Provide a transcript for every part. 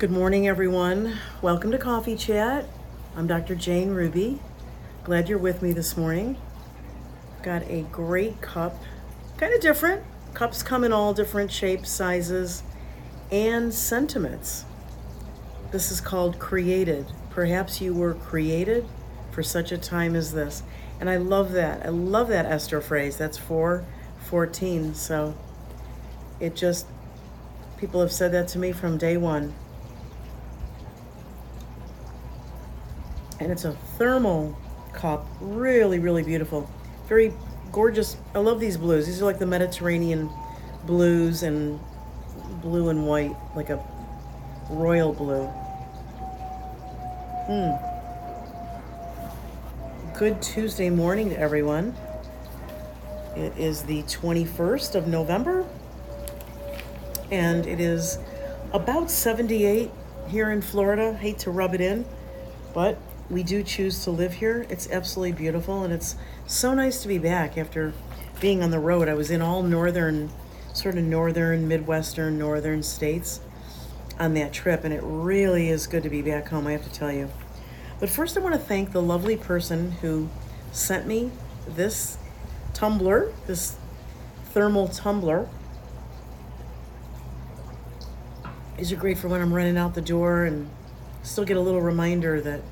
Good morning, everyone. Welcome to Coffee Chat. I'm Dr. Jane Ruby. Glad you're with me this morning. Got a great cup, kind of different. Cups come in all different shapes, sizes, and sentiments. This is called Created. Perhaps you were created for such a time as this. And I love that. I love that Esther phrase. That's 414. So it just, people have said that to me from day one. And it's a thermal cup. Really, really beautiful. Very gorgeous. I love these blues. These are like the Mediterranean blues and blue and white, like a royal blue. Hmm. Good Tuesday morning to everyone. It is the 21st of November, and it is about 78 here in Florida. Hate to rub it in, but we do choose to live here. It's absolutely beautiful, and it's so nice to be back after being on the road. I was in all northern, sort of northern, midwestern, northern states on that trip, and it really is good to be back home, I have to tell you. But first, I want to thank the lovely person who sent me this tumbler, this thermal tumbler. These are great for when I'm running out the door and still get a little reminder that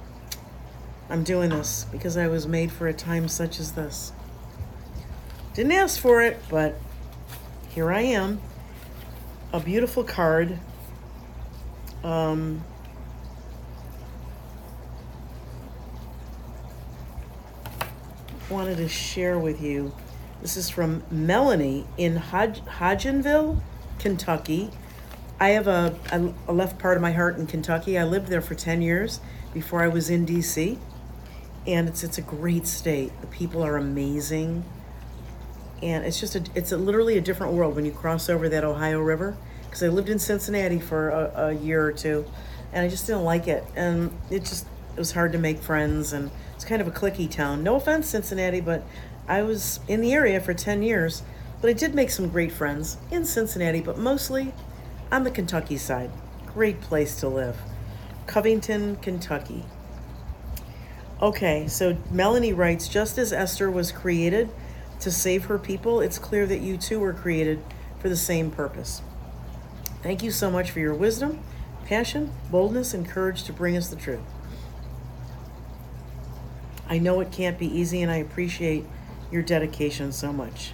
I'm doing this because I was made for a time such as this. Didn't ask for it, but here I am. A beautiful card. Um, wanted to share with you. This is from Melanie in Hodg- Hodgenville, Kentucky. I have a, a, a left part of my heart in Kentucky. I lived there for 10 years before I was in DC and it's it's a great state. The people are amazing, and it's just a it's a, literally a different world when you cross over that Ohio River. Because I lived in Cincinnati for a, a year or two, and I just didn't like it, and it just it was hard to make friends, and it's kind of a clicky town. No offense, Cincinnati, but I was in the area for ten years, but I did make some great friends in Cincinnati, but mostly on the Kentucky side. Great place to live. Covington, Kentucky. Okay, so Melanie writes Just as Esther was created to save her people, it's clear that you too were created for the same purpose. Thank you so much for your wisdom, passion, boldness, and courage to bring us the truth. I know it can't be easy, and I appreciate your dedication so much.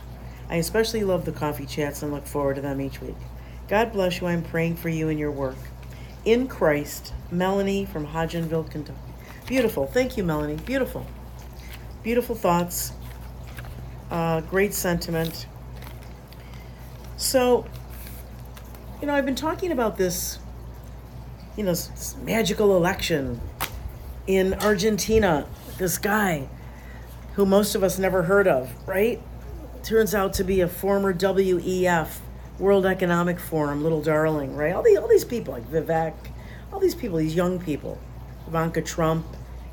I especially love the coffee chats and look forward to them each week. God bless you. I'm praying for you and your work. In Christ, Melanie from Hodgenville, Kentucky. Beautiful. Thank you, Melanie. Beautiful. Beautiful thoughts. Uh, great sentiment. So, you know, I've been talking about this, you know, this magical election in Argentina. This guy who most of us never heard of, right? Turns out to be a former WEF, World Economic Forum, little darling, right? All, the, all these people, like Vivek, all these people, these young people. Ivanka Trump.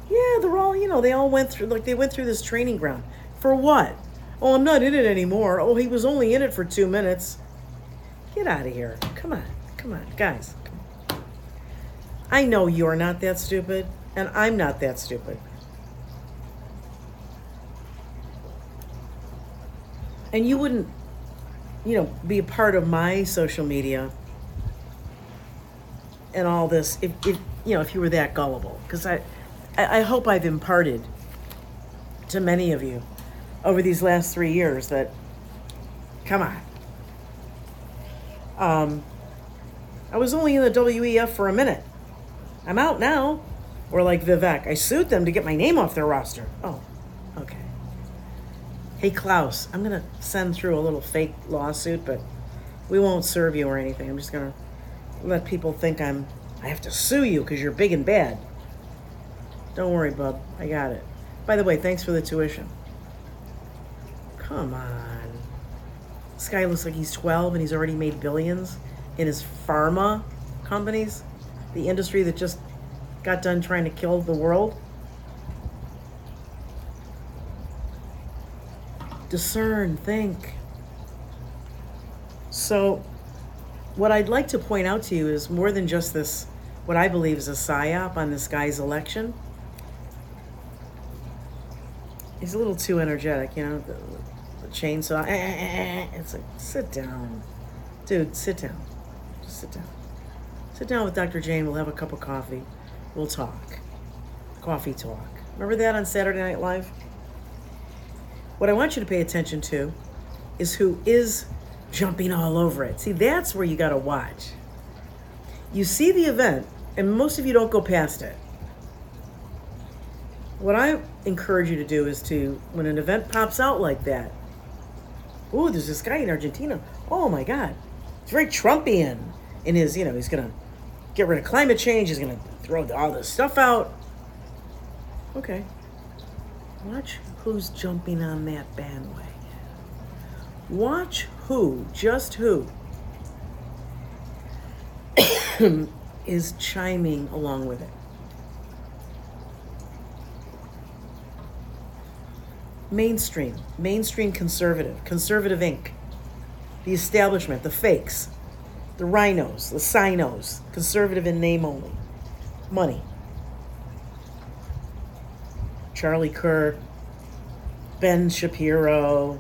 Yeah, they're all, you know, they all went through, like, they went through this training ground. For what? Oh, I'm not in it anymore. Oh, he was only in it for two minutes. Get out of here. Come on. Come on. Guys. I know you're not that stupid, and I'm not that stupid. And you wouldn't, you know, be a part of my social media and all this if, if you know if you were that gullible. Because I, I hope i've imparted to many of you over these last three years that come on. Um i was only in the wef for a minute. I'm out now. Or like vivek i sued them to get my name off their roster. Oh okay. Hey klaus i'm gonna send through a little fake lawsuit but we won't serve you or anything. I'm just gonna let people think I'm I have to sue you because you're big and bad. Don't worry, bub. I got it. By the way, thanks for the tuition. Come on. This guy looks like he's 12 and he's already made billions in his pharma companies, the industry that just got done trying to kill the world. Discern, think. So, what I'd like to point out to you is more than just this what I believe is a psyop on this guy's election. He's a little too energetic, you know, the, the chainsaw. Eh, eh, eh, it's like, sit down. Dude, sit down. Just sit down. Sit down with Dr. Jane. We'll have a cup of coffee. We'll talk. Coffee talk. Remember that on Saturday Night Live? What I want you to pay attention to is who is jumping all over it. See, that's where you got to watch. You see the event, and most of you don't go past it. What I encourage you to do is to, when an event pops out like that, oh, there's this guy in Argentina. Oh my God. It's very Trumpian in his, you know, he's to get rid of climate change, he's to throw all this stuff out. Okay. Watch who's jumping on that bandwagon. Watch who, just who, is chiming along with it. Mainstream, mainstream conservative, conservative Inc., the establishment, the fakes, the rhinos, the sinos, conservative in name only, money. Charlie Kirk, Ben Shapiro,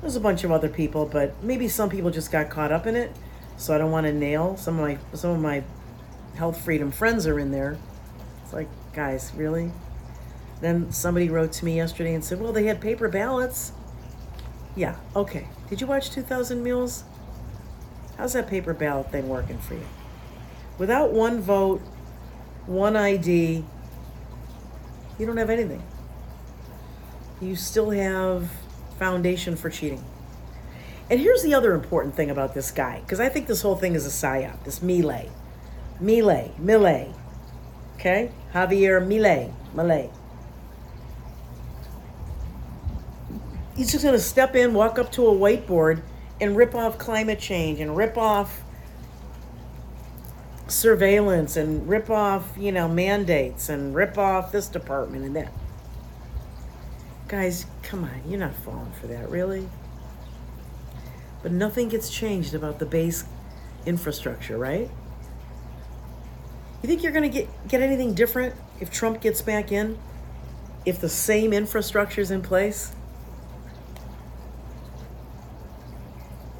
there's a bunch of other people, but maybe some people just got caught up in it. So I don't want to nail some of my some of my health freedom friends are in there. It's like, guys, really? Then somebody wrote to me yesterday and said, "Well, they had paper ballots." Yeah, okay. Did you watch 2000 Mules? How's that paper ballot thing working for you? Without one vote, one ID, you don't have anything. You still have foundation for cheating. And here's the other important thing about this guy, because I think this whole thing is a psyop, this Milei. Milei, Milei. Okay? Javier Milei, Milei. He's just going to step in, walk up to a whiteboard, and rip off climate change and rip off surveillance and rip off, you know, mandates and rip off this department and that. Guys, come on, you're not falling for that, really? But nothing gets changed about the base infrastructure, right? You think you're going to get get anything different if Trump gets back in? If the same infrastructure is in place?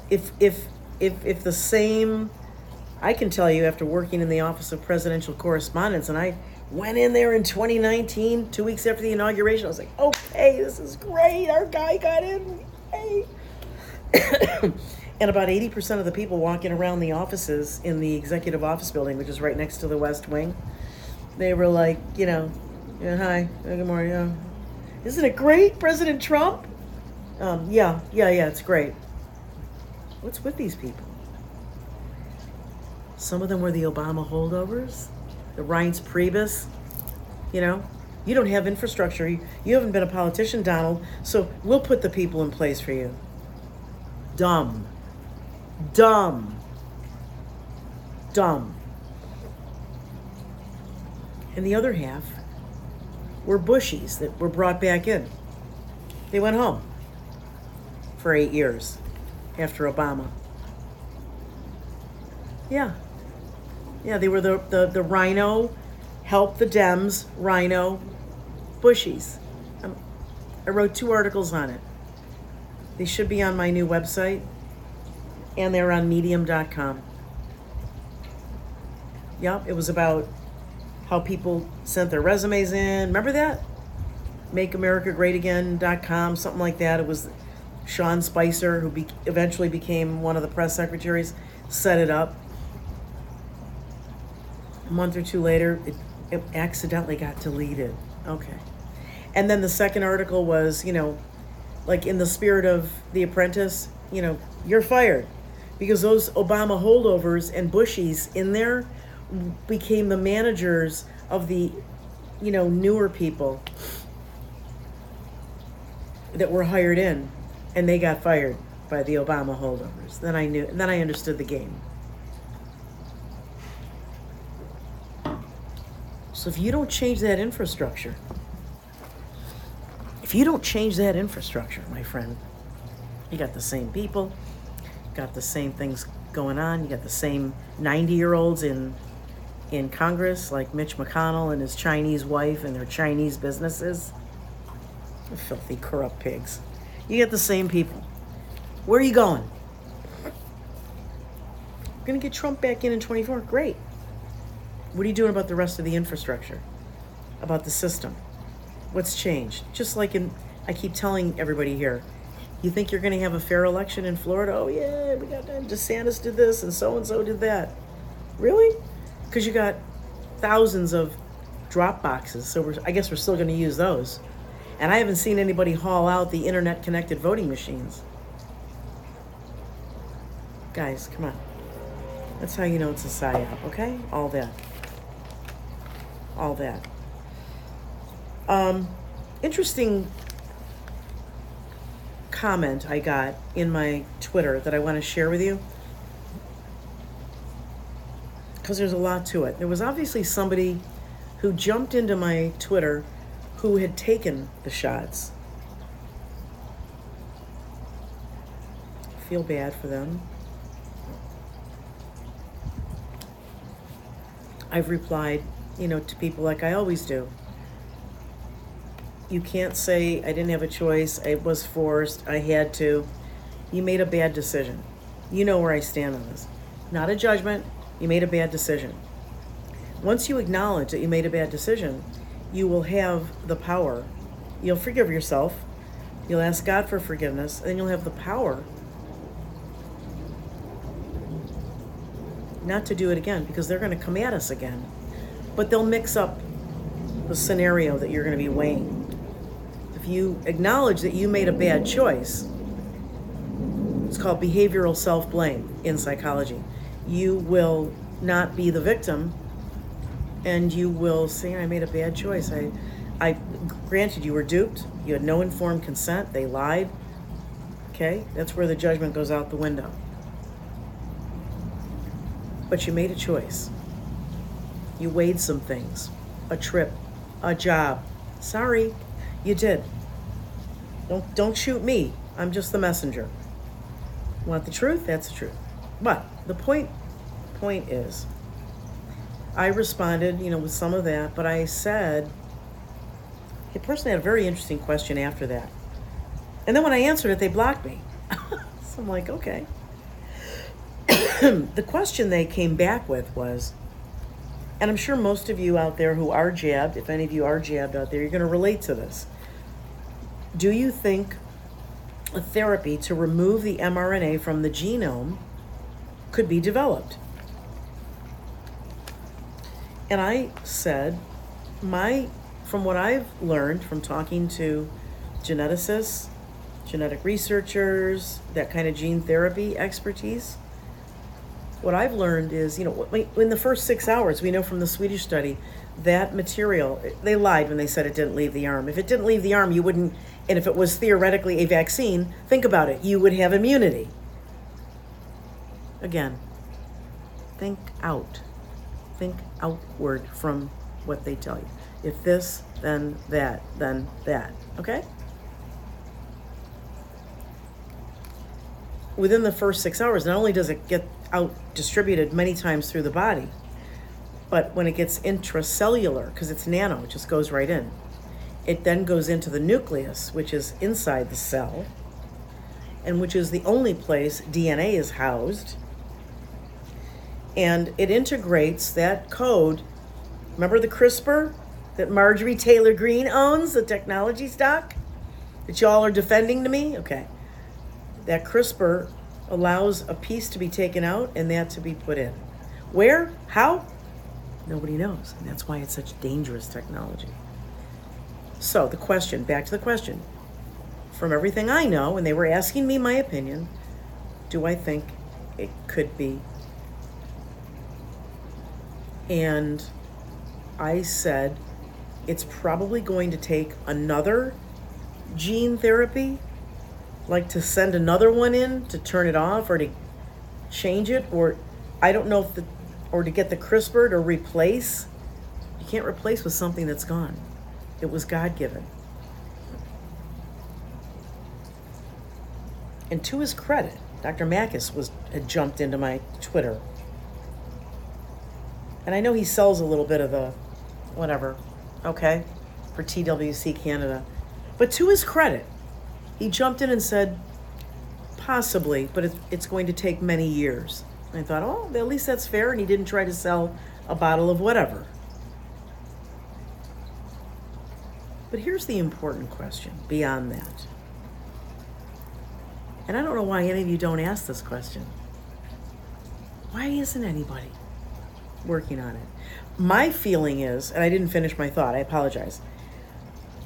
If if if if the same I can tell you after working in the office of presidential correspondence and I went in there in 2019, two weeks after the inauguration. I was like, okay, this is great. Our guy got in. Hey. and about 80% of the people walking around the offices in the executive office building, which is right next to the West Wing, they were like, you know, yeah, hi, good morning. Yeah. Isn't it great, President Trump? Um, yeah, yeah, yeah, it's great. What's with these people? Some of them were the Obama holdovers the Reince Priebus, you know, you don't have infrastructure. You, you haven't been a politician, Donald. So we'll put the people in place for you. Dumb. Dumb. Dumb. And the other half were Bushies that were brought back in. They went home for eight years after Obama. Yeah, yeah, they were the, the, the rhino, help the Dems, rhino, bushies. Um, I wrote two articles on it. They should be on my new website, and they're on medium.com. Yep, it was about how people sent their resumes in. Remember that? MakeAmericaGreatAgain.com, something like that. It was Sean Spicer, who be- eventually became one of the press secretaries, set it up a month or two later, it, it accidentally got deleted. Okay. And then the second article was, you know, like in the spirit of The Apprentice, you know, you're fired. Because those Obama holdovers and Bushies in there became the managers of the, you know, newer people that were hired in and they got fired by the Obama holdovers. Then I knew, and then I understood the game. So if you don't change that infrastructure, if you don't change that infrastructure, my friend, you got the same people, got the same things going on, you got the same 90 year olds in in Congress, like Mitch McConnell and his Chinese wife and their Chinese businesses. Filthy, corrupt pigs. You get the same people. Where are you going? We're going to get Trump back in in 24. Great. What are you doing about the rest of the infrastructure? About the system? What's changed? Just like in, I keep telling everybody here, you think you're going to have a fair election in Florida? Oh, yeah, we got done. DeSantis did this and so and so did that. Really? Because you got thousands of drop boxes. So we're, I guess we're still going to use those. And I haven't seen anybody haul out the internet connected voting machines. Guys, come on. That's how you know it's a psyop, okay? All that. All that. Um, interesting comment I got in my Twitter that I want to share with you. Because there's a lot to it. There was obviously somebody who jumped into my Twitter who had taken the shots. Feel bad for them. I've replied, you know, to people like I always do. You can't say I didn't have a choice, I was forced, I had to. You made a bad decision. You know where I stand on this. Not a judgment, you made a bad decision. Once you acknowledge that you made a bad decision, you will have the power. You'll forgive yourself, you'll ask God for forgiveness, and you'll have the power not to do it again because they're going to come at us again. But they'll mix up the scenario that you're going to be weighing. You acknowledge that you made a bad choice, it's called behavioral self blame in psychology. You will not be the victim and you will say, I made a bad choice. I, I granted you were duped, you had no informed consent, they lied. Okay, that's where the judgment goes out the window but you made a choice. You weighed some things a trip, a job. Sorry, you did. Don't, don't shoot me. I'm just the messenger. Want the truth? That's the truth. But the point point is, I responded, you know, with some of that, but I said, the person had a very interesting question after that. And then when I answered it, they blocked me. so I'm like, okay. the question they came back with was, and I'm sure most of you out there who are jabbed, if any of you are jabbed out there, you're going to relate to this. Do you think a therapy to remove the mRNA from the genome could be developed? And I said, my, from what I've learned from talking to geneticists, genetic researchers, that kind of gene therapy expertise, what I've learned is, you know, in the first six hours, we know from the Swedish study that material, they lied when they said it didn't leave the arm. If it didn't leave the arm, you wouldn't, and if it was theoretically a vaccine, think about it, you would have immunity. Again, think out. Think outward from what they tell you. If this, then that, then that. Okay? Within the first six hours, not only does it get out distributed many times through the body. But when it gets intracellular, because it's nano, it just goes right in. It then goes into the nucleus, which is inside the cell, and which is the only place DNA is housed. And it integrates that code. Remember the CRISPR that Marjorie Taylor Greene owns, the technology stock that y'all are defending to me? Okay. That CRISPR allows a piece to be taken out and that to be put in. Where? How? Nobody knows. And that's why it's such dangerous technology. So, the question, back to the question. From everything I know, and they were asking me my opinion, do I think it could be? And I said it's probably going to take another gene therapy like to send another one in to turn it off or to change it or I don't know if the or to get the CRISPR to replace. You can't replace with something that's gone. It was God given. And to his credit, Dr. Makis was had jumped into my Twitter. And I know he sells a little bit of the whatever, okay, for TWC Canada. But to his credit, he jumped in and said, possibly, but it's going to take many years. And I thought, oh, at least that's fair. And he didn't try to sell a bottle of whatever. But here's the important question beyond that. And I don't know why any of you don't ask this question. Why isn't anybody working on it? My feeling is, and I didn't finish my thought, I apologize.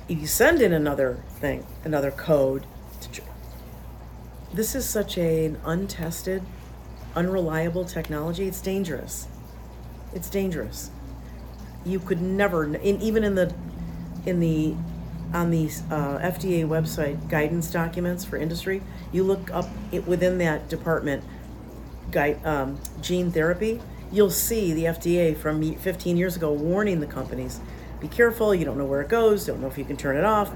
If you send in another thing, another code, this is such an untested, unreliable technology. It's dangerous. It's dangerous. You could never, in, even in the in the on the uh, FDA website guidance documents for industry, you look up it within that department, guide, um, gene therapy, you'll see the FDA from 15 years ago warning the companies, be careful, you don't know where it goes, don't know if you can turn it off,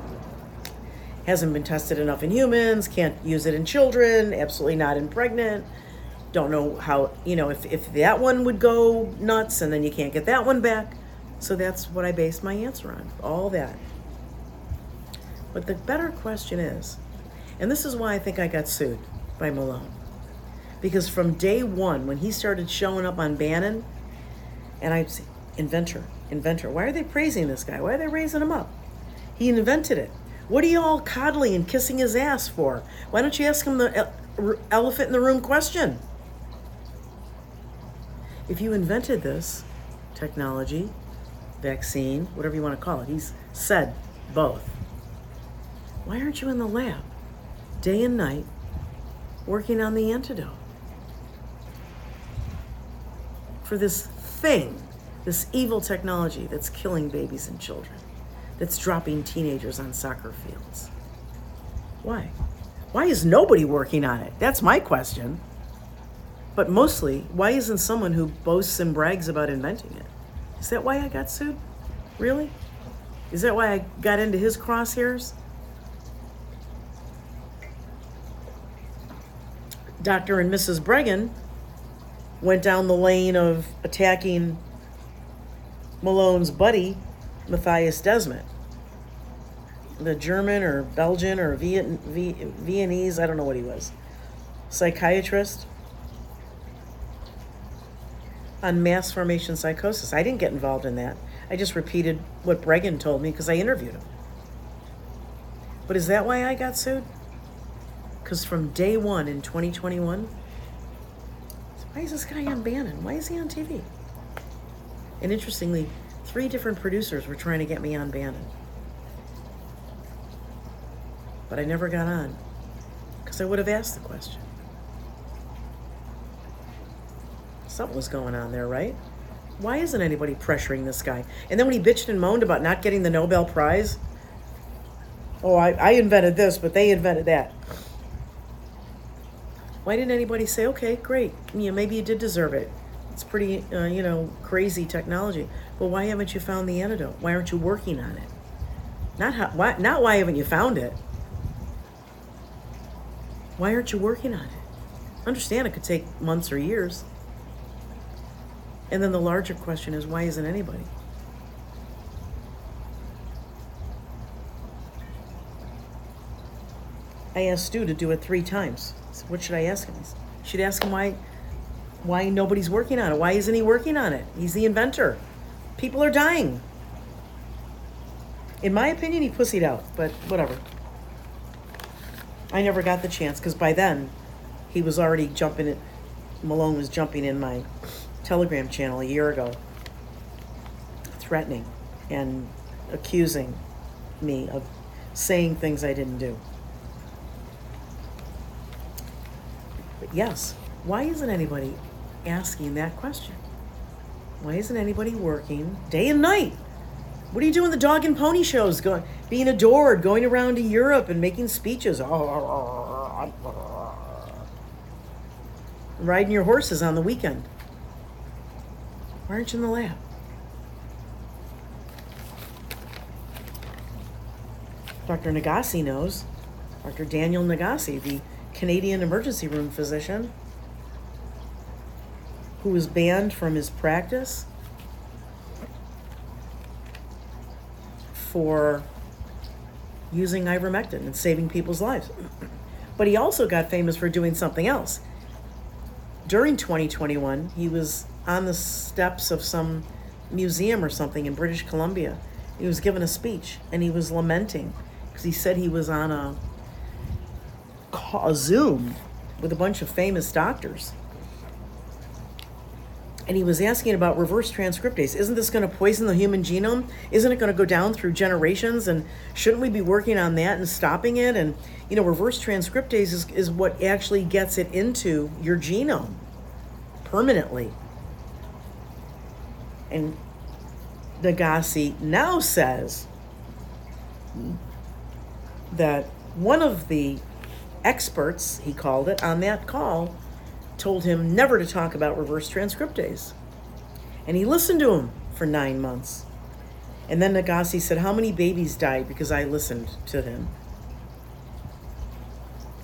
hasn't been tested enough in humans, can't use it in children, absolutely not in pregnant, don't know how, you know, if, if that one would go nuts and then you can't get that one back. So that's what I based my answer on, all that. But the better question is, and this is why I think I got sued by Malone. Because from day one, when he started showing up on Bannon, and I say, inventor, inventor, why are they praising this guy? Why are they raising him up? He invented it. What are you all coddling and kissing his ass for? Why don't you ask him the elephant in the room question? If you invented this technology, vaccine, whatever you want to call it, he's said both. Why aren't you in the lab day and night working on the antidote for this thing, this evil technology that's killing babies and children, that's dropping teenagers on soccer fields? Why? Why is nobody working on it? That's my question. But mostly, why isn't someone who boasts and brags about inventing it? Is that why I got sued? Really? Is that why I got into his crosshairs? Dr. and Mrs. Breggin went down the lane of attacking Malone's buddy, Mattias Desmet. The German or Belgian or Viet, Viennese, I don't know what he was, psychiatrist on mass formation psychosis. I didn't get involved in that. I just repeated what Breggin told me because I interviewed him. But is that why I got sued? Because from day one in 2021, why is this guy on Bannon? Why is he on TV? And interestingly, three different producers were trying to get me on Bannon. But I never got on because I would have asked the question. Something was going on there, right? Why isn't anybody pressuring this guy? And then when he bitched and moaned about not getting the Nobel Prize, oh, I, I invented this, but they invented that. Why didn't anybody say, okay, great, you know, maybe you did deserve it. It's pretty, uh, you know, crazy technology. But why haven't you found the antidote? Why aren't you working on it? Not how, why, not why haven't you found it? Why aren't you working on it? Understand it could take months or years. And then the larger question is why isn't anybody? I asked Stu to do it three times. What should I ask him? I should ask him why why nobody's working on it. Why isn't he working on it? He's the inventor. People are dying. In my opinion, he pussied out, but whatever. I never got the chance because by then he was already jumping it. Malone was jumping in my Telegram channel a year ago, threatening and accusing me of saying things I didn't do. But yes, why isn't anybody asking that question? Why isn't anybody working day and night? What are you doing the dog and pony shows? Going, being adored, going around to Europe and making speeches. Oh, oh, oh, Riding your horses on the weekend. Why aren't you in the lab? Dr. Nagase knows. Dr. Daniel Nagase, the Canadian emergency room physician, who was banned from his practice for using ivermectin and saving people's lives. But he also got famous for doing something else. During 2021, he was on the steps of some museum or something in British Columbia. He was given a speech and he was lamenting because he said he was on a, a Zoom with a bunch of famous doctors. And he was asking about reverse transcriptase. Isn't this going to poison the human genome? Isn't it going to go down through generations? And shouldn't we be working on that and stopping it? And, you know, reverse transcriptase is, is what actually gets it into your genome permanently. And Nagase now says that one of the experts, he called it, on that call told him never to talk about reverse transcriptase. And he listened to him for nine months. And then Nagase said, How many babies died because I listened to him?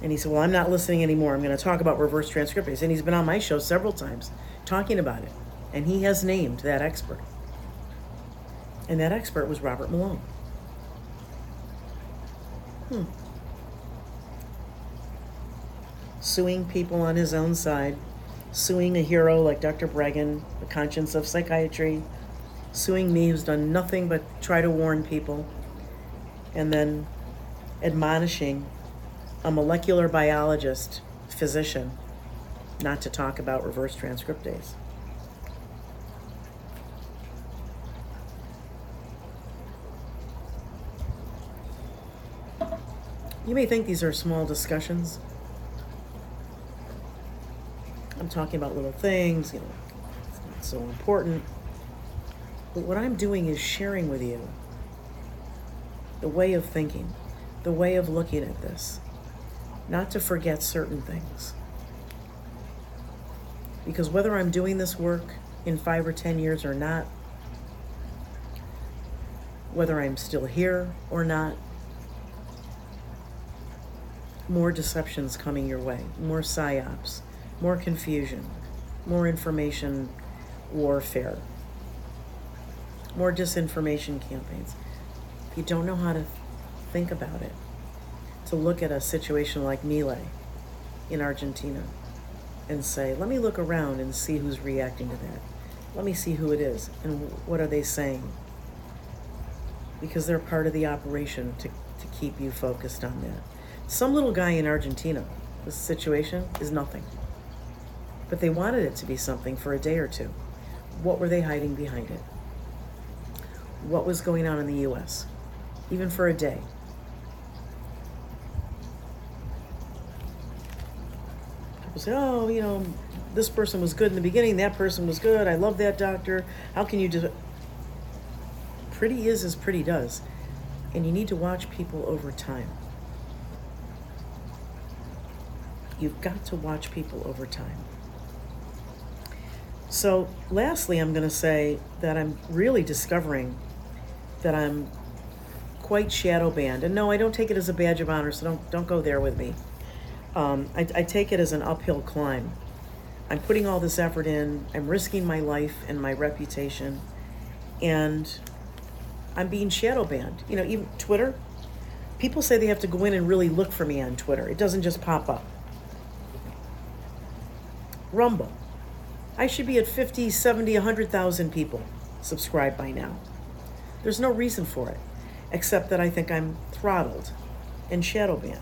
And he said, Well, I'm not listening anymore. I'm going to talk about reverse transcriptase. And he's been on my show several times talking about it. And he has named that expert. And that expert was Robert Malone. Hmm. Suing people on his own side, suing a hero like Dr. Breggin, the conscience of psychiatry, suing me who's done nothing but try to warn people, and then admonishing a molecular biologist, physician, not to talk about reverse transcriptase. You may think these are small discussions. I'm talking about little things, you know, it's not so important. But what I'm doing is sharing with you the way of thinking, the way of looking at this, not to forget certain things. Because whether I'm doing this work in five or 10 years or not, whether I'm still here or not, more deceptions coming your way, more psyops, more confusion, more information warfare, more disinformation campaigns. If you don't know how to think about it, to look at a situation like Milei in Argentina and say, let me look around and see who's reacting to that. Let me see who it is and what are they saying. Because they're part of the operation to, to keep you focused on that. Some little guy in Argentina, this situation is nothing. But they wanted it to be something for a day or two. What were they hiding behind it? What was going on in the US, even for a day? People say, oh, you know, this person was good in the beginning, that person was good, I love that doctor. How can you just. Pretty is as pretty does. And you need to watch people over time. You've got to watch people over time. So, lastly, I'm going to say that I'm really discovering that I'm quite shadow banned. And no, I don't take it as a badge of honor, so don't, don't go there with me. Um, I, I take it as an uphill climb. I'm putting all this effort in, I'm risking my life and my reputation, and I'm being shadow banned. You know, even Twitter, people say they have to go in and really look for me on Twitter, it doesn't just pop up. Rumble. I should be at 50, 70, 100,000 people subscribed by now. There's no reason for it, except that I think I'm throttled and shadow banned.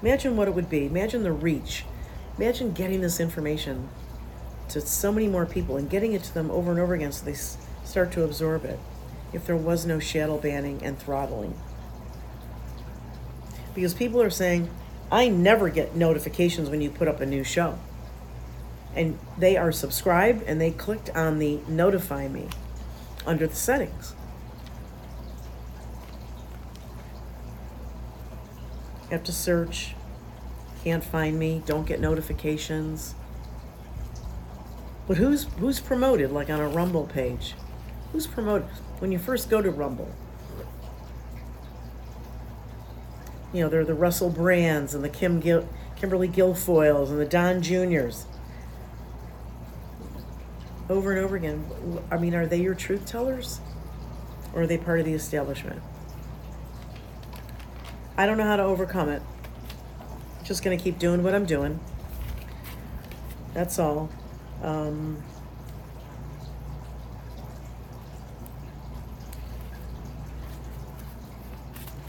Imagine what it would be. Imagine the reach. Imagine getting this information to so many more people and getting it to them over and over again so they s- start to absorb it if there was no shadow banning and throttling. Because people are saying, I never get notifications when you put up a new show. And they are subscribed and they clicked on the notify me under the settings. have to search, can't find me, don't get notifications. But who's who's promoted like on a Rumble page? Who's promoted when you first go to Rumble? You know, there are the Russell Brands and the Kim Gil- Kimberly Guilfoyles and the Don Juniors. Over and over again. I mean, are they your truth tellers? Or are they part of the establishment? I don't know how to overcome it. Just gonna keep doing what I'm doing. That's all. Um,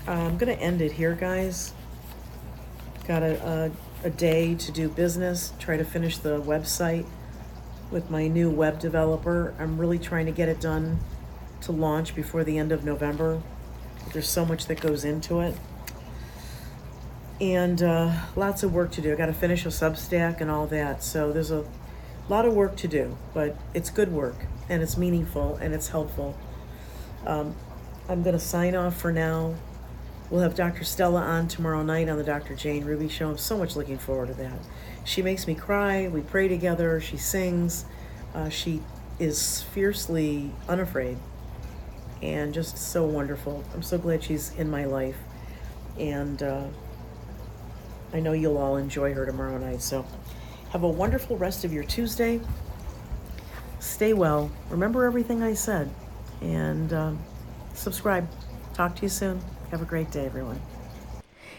I'm gonna end it here, guys. Got a, a, a day to do business, try to finish the website with my new web developer. I'm really trying to get it done to launch before the end of November. There's so much that goes into it. And uh, lots of work to do. I got to finish a Substack and all that. So there's a lot of work to do, but it's good work and it's meaningful and it's helpful. Um, I'm going to sign off for now. We'll have Dr. Stella on tomorrow night on the Dr. Jane Ruby Show. I'm so much looking forward to that. She makes me cry. We pray together. She sings. Uh, she is fiercely unafraid and just so wonderful. I'm so glad she's in my life. And uh, I know you'll all enjoy her tomorrow night. So have a wonderful rest of your Tuesday. Stay well. Remember everything I said. And um, subscribe. Talk to you soon. Have a great day, everyone.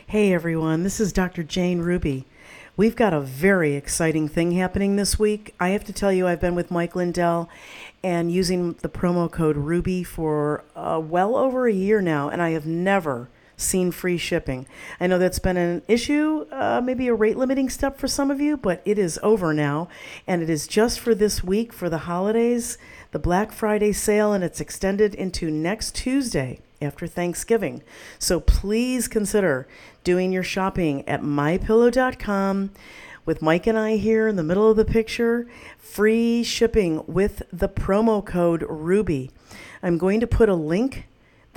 Hey, everyone. This is Dr. Jane Ruby. We've got a very exciting thing happening this week. I have to tell you, I've been with Mike Lindell and using the promo code RUBY for uh, well over a year now, and I have never seen free shipping. I know that's been an issue, uh, maybe a rate limiting step for some of you, but it is over now, and it is just for this week for the holidays, the Black Friday sale, and it's extended into next Tuesday after Thanksgiving. So please consider doing your shopping at mypillow.com with Mike and I here in the middle of the picture. Free shipping with the promo code RUBY. I'm going to put a link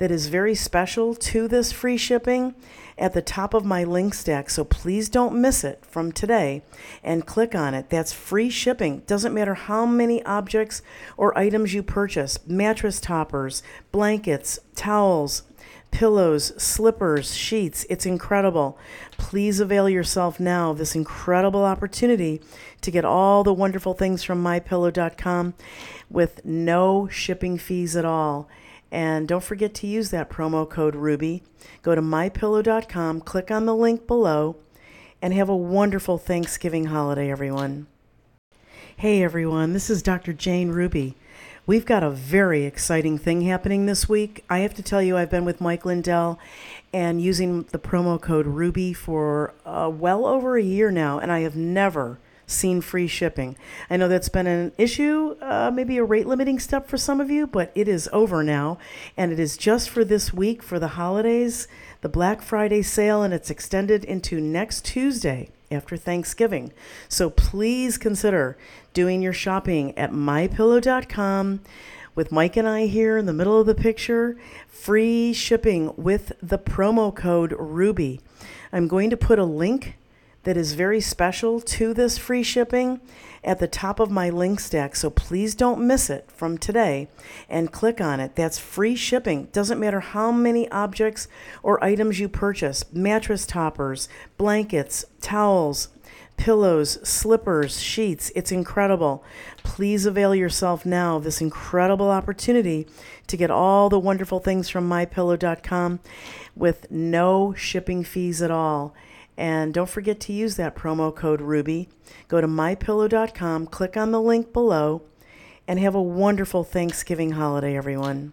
that is very special to this free shipping at the top of my link stack. So please don't miss it from today and click on it. That's free shipping. Doesn't matter how many objects or items you purchase mattress toppers, blankets, towels, pillows, slippers, sheets. It's incredible. Please avail yourself now of this incredible opportunity to get all the wonderful things from mypillow.com with no shipping fees at all. And don't forget to use that promo code RUBY. Go to mypillow.com, click on the link below, and have a wonderful Thanksgiving holiday, everyone. Hey, everyone, this is Dr. Jane Ruby. We've got a very exciting thing happening this week. I have to tell you, I've been with Mike Lindell and using the promo code RUBY for uh, well over a year now, and I have never seen free shipping. I know that's been an issue, uh, maybe a rate limiting step for some of you, but it is over now, and it is just for this week for the holidays, the Black Friday sale, and it's extended into next Tuesday after Thanksgiving. So please consider doing your shopping at mypillow.com with Mike and I here in the middle of the picture. Free shipping with the promo code RUBY. I'm going to put a link that is very special to this free shipping at the top of my link stack. So please don't miss it from today and click on it. That's free shipping. Doesn't matter how many objects or items you purchase mattress toppers, blankets, towels, pillows, slippers, sheets. It's incredible. Please avail yourself now of this incredible opportunity to get all the wonderful things from mypillow.com with no shipping fees at all. And don't forget to use that promo code RUBY. Go to mypillow.com, click on the link below, and have a wonderful Thanksgiving holiday, everyone.